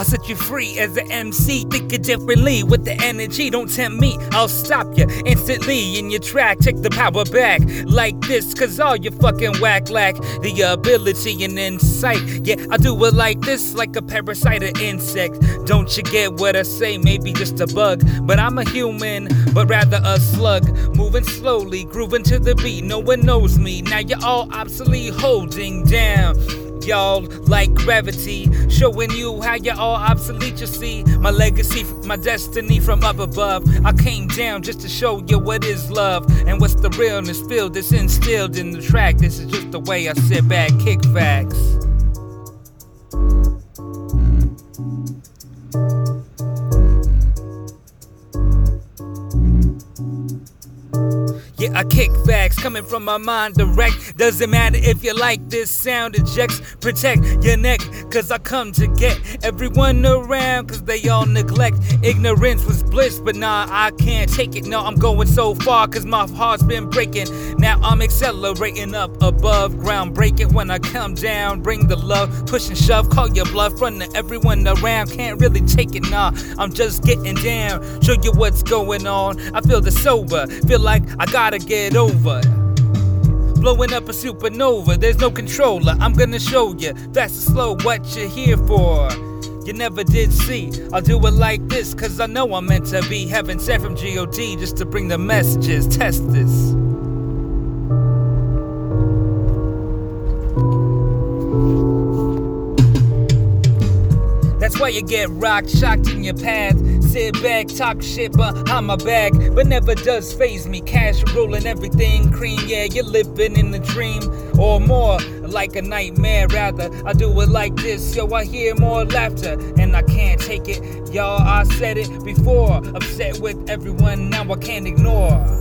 as an MC, thinking differently with the energy. Don't tempt me, I'll stop you instantly in your track. Take the power back like this, cause all you fucking whack lack the ability and insight. Yeah, I do it like this, like a parasite or insect. Don't you get what I say? Maybe just a bug, but I'm a human, but rather a slug. Moving slowly, grooving to the beat. No one knows me. Now you're all obsolete, holding down y'all like gravity. Showing you how you're all obsolete, you see. My legacy, my destiny from up above. I came down just to show you what is love and what's the realness feel that's instilled in the track. This is just the way I sit back, kick facts. Yeah, I kick facts coming from my mind direct. Doesn't matter if you like this sound, ejects, protect your neck. Cause I come to get everyone around, cause they all neglect. Ignorance was bliss, but nah, I can't take it. No, I'm going so far, cause my heart's been breaking. Now I'm accelerating up above ground, breaking when I come down. Bring the love, push and shove, call your bluff, run to everyone around. Can't really take it, nah, I'm just getting down. Show you what's going on. I feel the sober, feel like I got gotta get over. Blowing up a supernova, there's no controller. I'm gonna show you fast and slow what you're here for. You never did see. I'll do it like this, cause I know I'm meant to be. Heaven sent from God just to bring the messages. Test this. Why you get rocked, shocked in your path. Sit back, talk shit behind my back, but never does faze me. Cash rolling everything cream, yeah, you're living in the dream or more like a nightmare. Rather, I do it like this, yo. I hear more laughter, and I can't take it, y'all. I said it before, upset with everyone, now I can't ignore.